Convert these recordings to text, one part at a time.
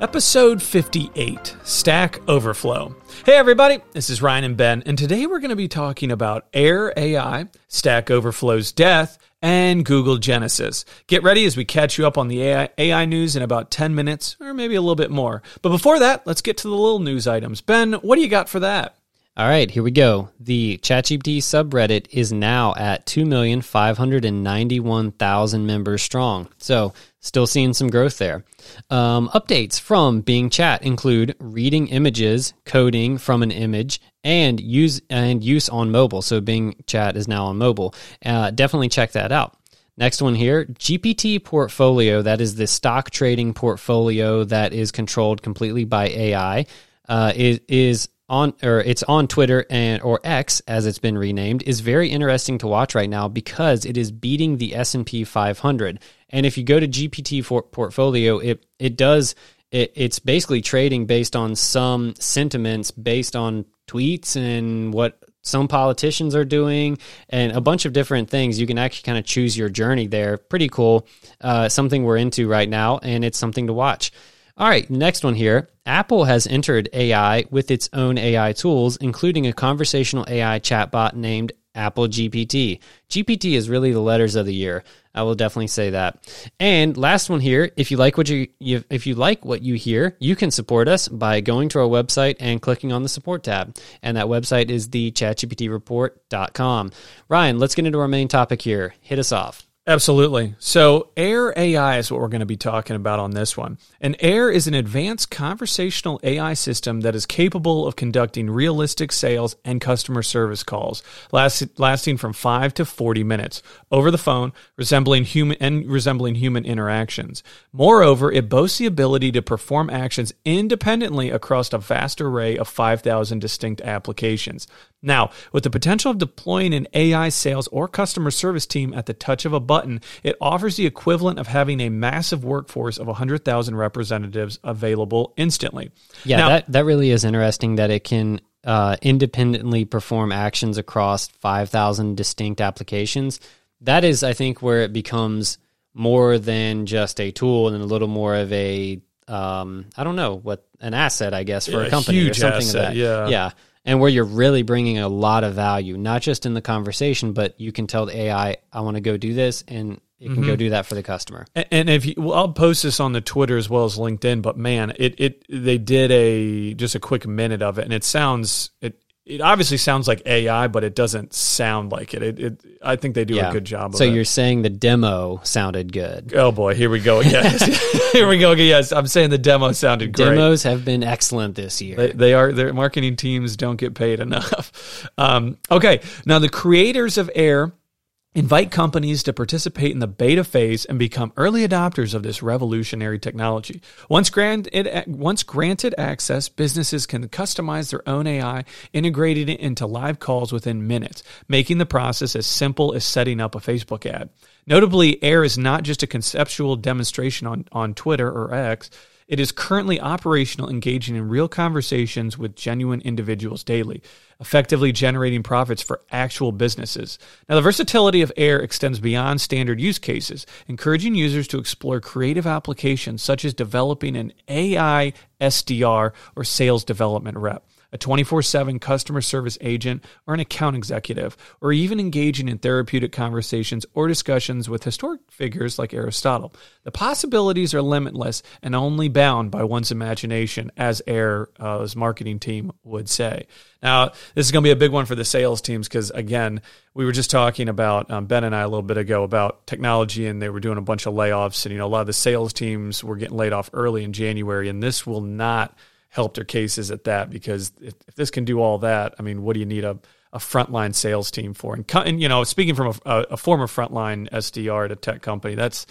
Episode 58 Stack Overflow. Hey, everybody, this is Ryan and Ben, and today we're going to be talking about Air AI, Stack Overflow's death, and Google Genesis. Get ready as we catch you up on the AI, AI, news in about 10 minutes, or maybe a little bit more. But before that, let's get to the little news items. Ben, what do you got for that? All right, here we go. The ChatGPT subreddit is now at 2,591,000 members strong. So, still seeing some growth there. Um, updates from Bing Chat include reading images, coding from an image, and use and use on mobile. So, Bing Chat is now on mobile. Uh, definitely check that out. Next one here, GPT portfolio. That is the stock trading portfolio that is controlled completely by AI. Uh, is, is on or it's on Twitter and or X as it's been renamed is very interesting to watch right now because it is beating the S&P 500. And if you go to GPT for portfolio, it it does it, it's basically trading based on some sentiments based on tweets and what some politicians are doing and a bunch of different things. You can actually kind of choose your journey there. Pretty cool. Uh, something we're into right now, and it's something to watch. All right, next one here. Apple has entered AI with its own AI tools, including a conversational AI chatbot named Apple GPT. GPT is really the letters of the year. I will definitely say that. And last one here, if you like what you, you if you like what you hear, you can support us by going to our website and clicking on the support tab. And that website is the chatgptreport.com. Ryan, let's get into our main topic here. Hit us off. Absolutely. So, Air AI is what we're going to be talking about on this one. And Air is an advanced conversational AI system that is capable of conducting realistic sales and customer service calls, last, lasting from 5 to 40 minutes over the phone, resembling human and resembling human interactions. Moreover, it boasts the ability to perform actions independently across a vast array of 5,000 distinct applications. Now, with the potential of deploying an AI sales or customer service team at the touch of a button, it offers the equivalent of having a massive workforce of 100,000 representatives available instantly. Yeah, now, that, that really is interesting that it can uh, independently perform actions across 5,000 distinct applications. That is, I think, where it becomes more than just a tool and a little more of a um, I don't know what an asset, I guess, for a, a company or something asset, of that. Yeah, yeah and where you're really bringing a lot of value, not just in the conversation, but you can tell the AI, I want to go do this, and it can mm-hmm. go do that for the customer. And, and if you, well, I'll post this on the Twitter as well as LinkedIn, but man, it it they did a just a quick minute of it, and it sounds it it obviously sounds like AI, but it doesn't sound like it. It, it I think they do yeah. a good job. so it. So you're saying the demo sounded good? Oh boy, here we go. Yes, here we go. Yes, I'm saying the demo sounded great. Demos have been excellent this year. They, they are. Their marketing teams don't get paid enough. Um, okay, now the creators of Air Invite companies to participate in the beta phase and become early adopters of this revolutionary technology. Once granted, once granted access, businesses can customize their own AI, integrating it into live calls within minutes, making the process as simple as setting up a Facebook ad. Notably, AIR is not just a conceptual demonstration on, on Twitter or X. It is currently operational, engaging in real conversations with genuine individuals daily, effectively generating profits for actual businesses. Now, the versatility of AIR extends beyond standard use cases, encouraging users to explore creative applications such as developing an AI SDR or sales development rep a 24 7 customer service agent, or an account executive, or even engaging in therapeutic conversations or discussions with historic figures like Aristotle. The possibilities are limitless and only bound by one's imagination, as Air's marketing team would say. Now, this is going to be a big one for the sales teams because, again, we were just talking about um, Ben and I a little bit ago about technology, and they were doing a bunch of layoffs, and you know a lot of the sales teams were getting laid off early in January, and this will not help their cases at that because if, if this can do all that, I mean, what do you need a, a frontline sales team for? And, and you know, speaking from a, a, former frontline SDR at a tech company, that's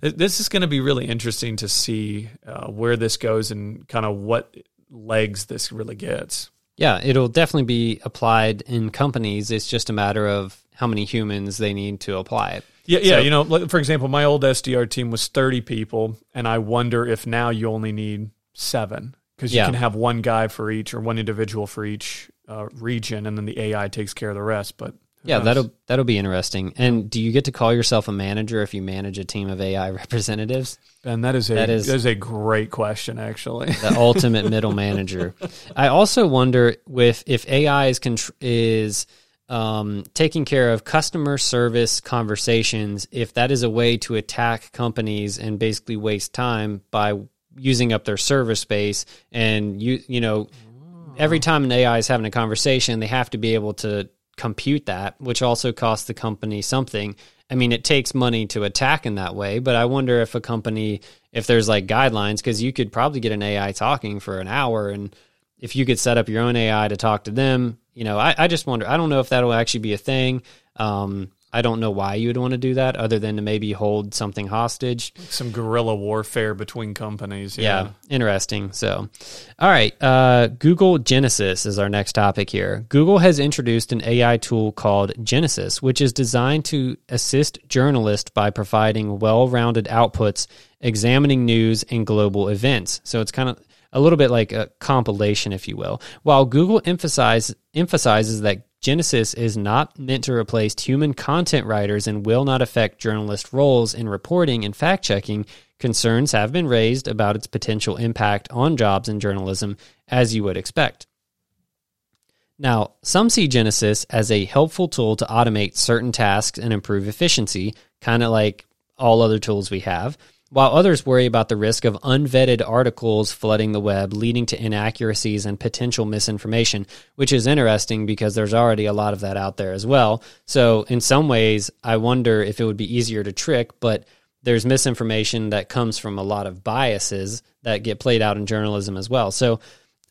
this is going to be really interesting to see uh, where this goes and kind of what legs this really gets. Yeah, it'll definitely be applied in companies. It's just a matter of how many humans they need to apply it. Yeah, yeah. So, you know, for example, my old SDR team was 30 people, and I wonder if now you only need seven because you yeah. can have one guy for each or one individual for each uh, region, and then the AI takes care of the rest. But Yeah, knows? that'll that'll be interesting. And do you get to call yourself a manager if you manage a team of AI representatives? And that is a That is- that is a great question, actually. the ultimate middle manager. I also wonder with if AI is contr- is um, taking care of customer service conversations, if that is a way to attack companies and basically waste time by using up their server space, and you you know every time an AI is having a conversation, they have to be able to compute that, which also costs the company something. I mean, it takes money to attack in that way, but I wonder if a company, if there's like guidelines, because you could probably get an AI talking for an hour, and if you could set up your own AI to talk to them, you know, I, I just wonder. I don't know if that'll actually be a thing. Um, I don't know why you would want to do that, other than to maybe hold something hostage. Some guerrilla warfare between companies. Yeah, interesting. So, all right. Uh, Google Genesis is our next topic here. Google has introduced an AI tool called Genesis, which is designed to assist journalists by providing well rounded outputs, examining news and global events. So, it's kind of a little bit like a compilation, if you will. While Google emphasize, emphasizes that Genesis is not meant to replace human content writers and will not affect journalist roles in reporting and fact checking. Concerns have been raised about its potential impact on jobs in journalism, as you would expect. Now, some see Genesis as a helpful tool to automate certain tasks and improve efficiency, kind of like all other tools we have, while others worry about the risk of unvetted articles flooding the web, leading to inaccuracies and potential misinformation, which is interesting because there's already a lot of that out there as well. So, in some ways, I wonder if it would be easier to trick, but there's misinformation that comes from a lot of biases that get played out in journalism as well. So,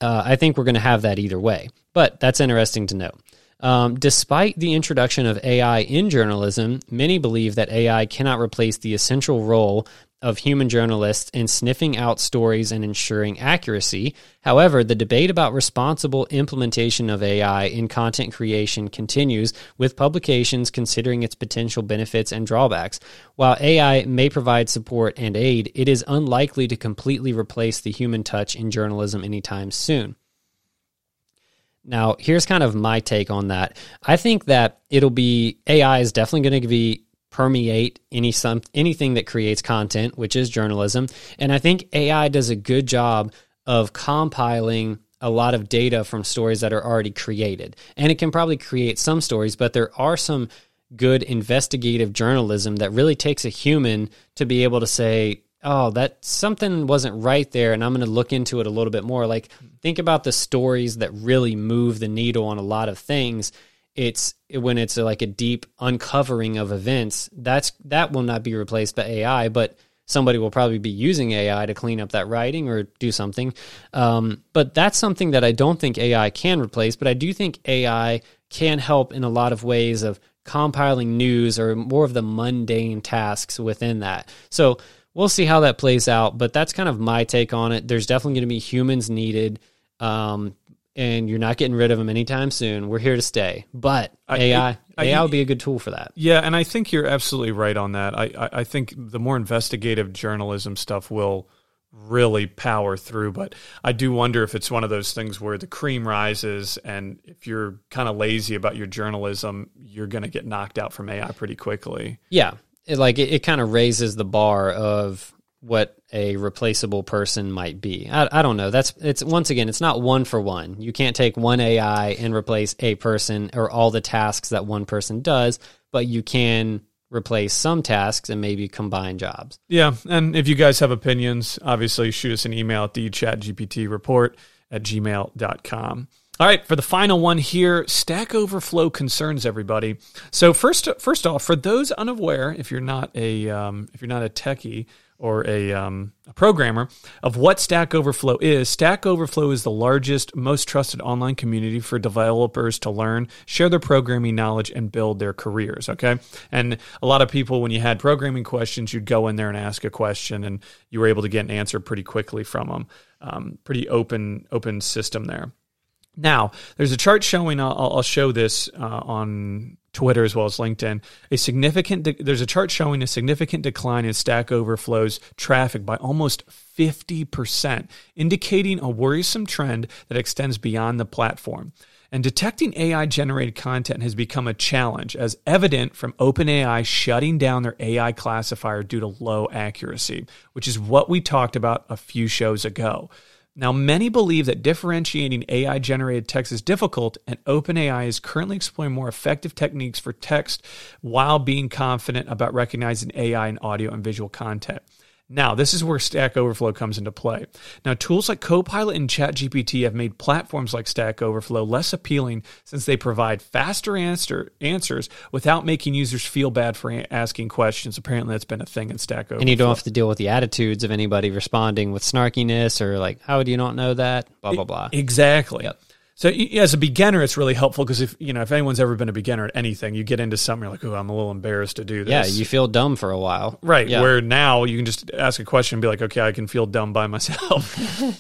uh, I think we're going to have that either way, but that's interesting to note. Um, despite the introduction of AI in journalism, many believe that AI cannot replace the essential role of human journalists in sniffing out stories and ensuring accuracy. However, the debate about responsible implementation of AI in content creation continues, with publications considering its potential benefits and drawbacks. While AI may provide support and aid, it is unlikely to completely replace the human touch in journalism anytime soon. Now, here's kind of my take on that. I think that it'll be AI is definitely going to be permeate any some anything that creates content, which is journalism. And I think AI does a good job of compiling a lot of data from stories that are already created. And it can probably create some stories, but there are some good investigative journalism that really takes a human to be able to say, oh, that something wasn't right there, and I'm going to look into it a little bit more. Like, think about the stories that really move the needle on a lot of things. It's when it's like a deep uncovering of events. That's that will not be replaced by AI, but somebody will probably be using AI to clean up that writing or do something. Um, but that's something that I don't think AI can replace. But I do think AI can help in a lot of ways of compiling news or more of the mundane tasks within that. So we'll see how that plays out. But that's kind of my take on it. There's definitely going to be humans needed. Um, and you're not getting rid of them anytime soon. We're here to stay. But I- AI, I- AI would be a good tool for that. Yeah, and I think you're absolutely right on that. I, I, I think the more investigative journalism stuff will really power through, but I do wonder if it's one of those things where the cream rises, and if you're kind of lazy about your journalism, you're going to get knocked out from AI pretty quickly. Yeah, it, like it, it kind of raises the bar of what a replaceable person might be. I, I don't know. That's it's once again, it's not one for one. You can't take one AI and replace a person or all the tasks that one person does, but you can replace some tasks and maybe combine jobs. Yeah, and if you guys have opinions, obviously shoot us an email at the chatgptreport at gmail.com. All right, for the final one here, Stack Overflow concerns everybody. So first, first off, for those unaware, if you're not a um, if you're not a techie or a, um, a programmer of what Stack Overflow is, Stack Overflow is the largest, most trusted online community for developers to learn, share their programming knowledge, and build their careers. Okay, and a lot of people, when you had programming questions, you'd go in there and ask a question, and you were able to get an answer pretty quickly from them. Um, pretty open, open system there. Now, there's a chart showing. I'll, I'll show this uh, on Twitter as well as LinkedIn. A significant. De- there's a chart showing a significant decline in Stack Overflow's traffic by almost 50 percent, indicating a worrisome trend that extends beyond the platform. And detecting AI generated content has become a challenge, as evident from OpenAI shutting down their AI classifier due to low accuracy, which is what we talked about a few shows ago. Now, many believe that differentiating AI generated text is difficult, and OpenAI is currently exploring more effective techniques for text while being confident about recognizing AI in audio and visual content. Now, this is where Stack Overflow comes into play. Now, tools like Copilot and ChatGPT have made platforms like Stack Overflow less appealing since they provide faster answer, answers without making users feel bad for asking questions. Apparently, that's been a thing in Stack Overflow. And you don't have to deal with the attitudes of anybody responding with snarkiness or like, how do you not know that? Blah, blah, blah. Exactly. Yep. So as a beginner, it's really helpful because if you know if anyone's ever been a beginner at anything, you get into something you're like, oh, I'm a little embarrassed to do this. Yeah, you feel dumb for a while, right? Yeah. Where now you can just ask a question and be like, okay, I can feel dumb by myself.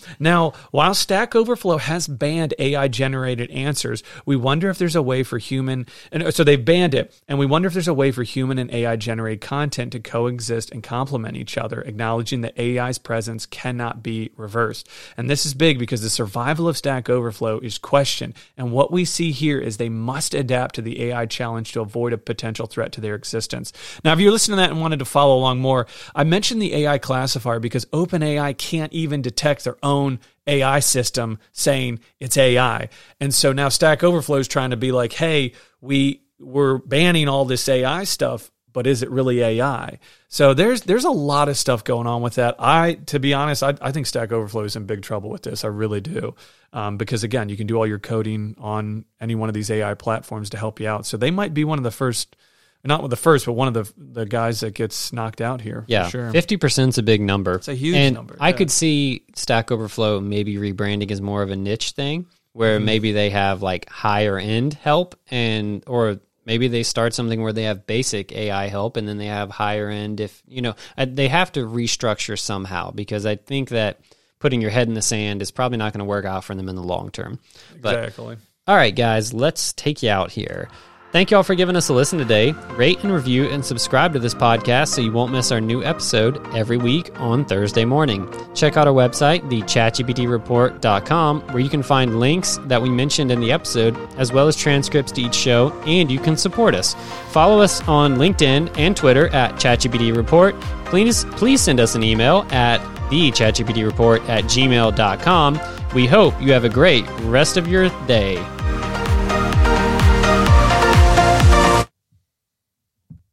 now, while Stack Overflow has banned AI generated answers, we wonder if there's a way for human and uh, so they've banned it, and we wonder if there's a way for human and AI generated content to coexist and complement each other, acknowledging that AI's presence cannot be reversed. And this is big because the survival of Stack Overflow is question. And what we see here is they must adapt to the AI challenge to avoid a potential threat to their existence. Now, if you're listening to that and wanted to follow along more, I mentioned the AI classifier because OpenAI can't even detect their own AI system saying it's AI. And so now Stack Overflow is trying to be like, hey, we we're banning all this AI stuff but is it really AI? So there's there's a lot of stuff going on with that. I, to be honest, I, I think Stack Overflow is in big trouble with this. I really do, um, because again, you can do all your coding on any one of these AI platforms to help you out. So they might be one of the first, not the first, but one of the the guys that gets knocked out here. Yeah, sure. Fifty percent is a big number. It's a huge and number. I yeah. could see Stack Overflow maybe rebranding as more of a niche thing, where mm-hmm. maybe they have like higher end help and or maybe they start something where they have basic AI help and then they have higher end if you know uh, they have to restructure somehow because I think that putting your head in the sand is probably not going to work out for them in the long term. But, exactly. All right, guys, let's take you out here. Thank you all for giving us a listen today. Rate and review and subscribe to this podcast so you won't miss our new episode every week on Thursday morning. Check out our website, thechatgptreport.com, where you can find links that we mentioned in the episode, as well as transcripts to each show, and you can support us. Follow us on LinkedIn and Twitter at ChatGPTReport. Please, please send us an email at thechatgptreport at gmail.com. We hope you have a great rest of your day.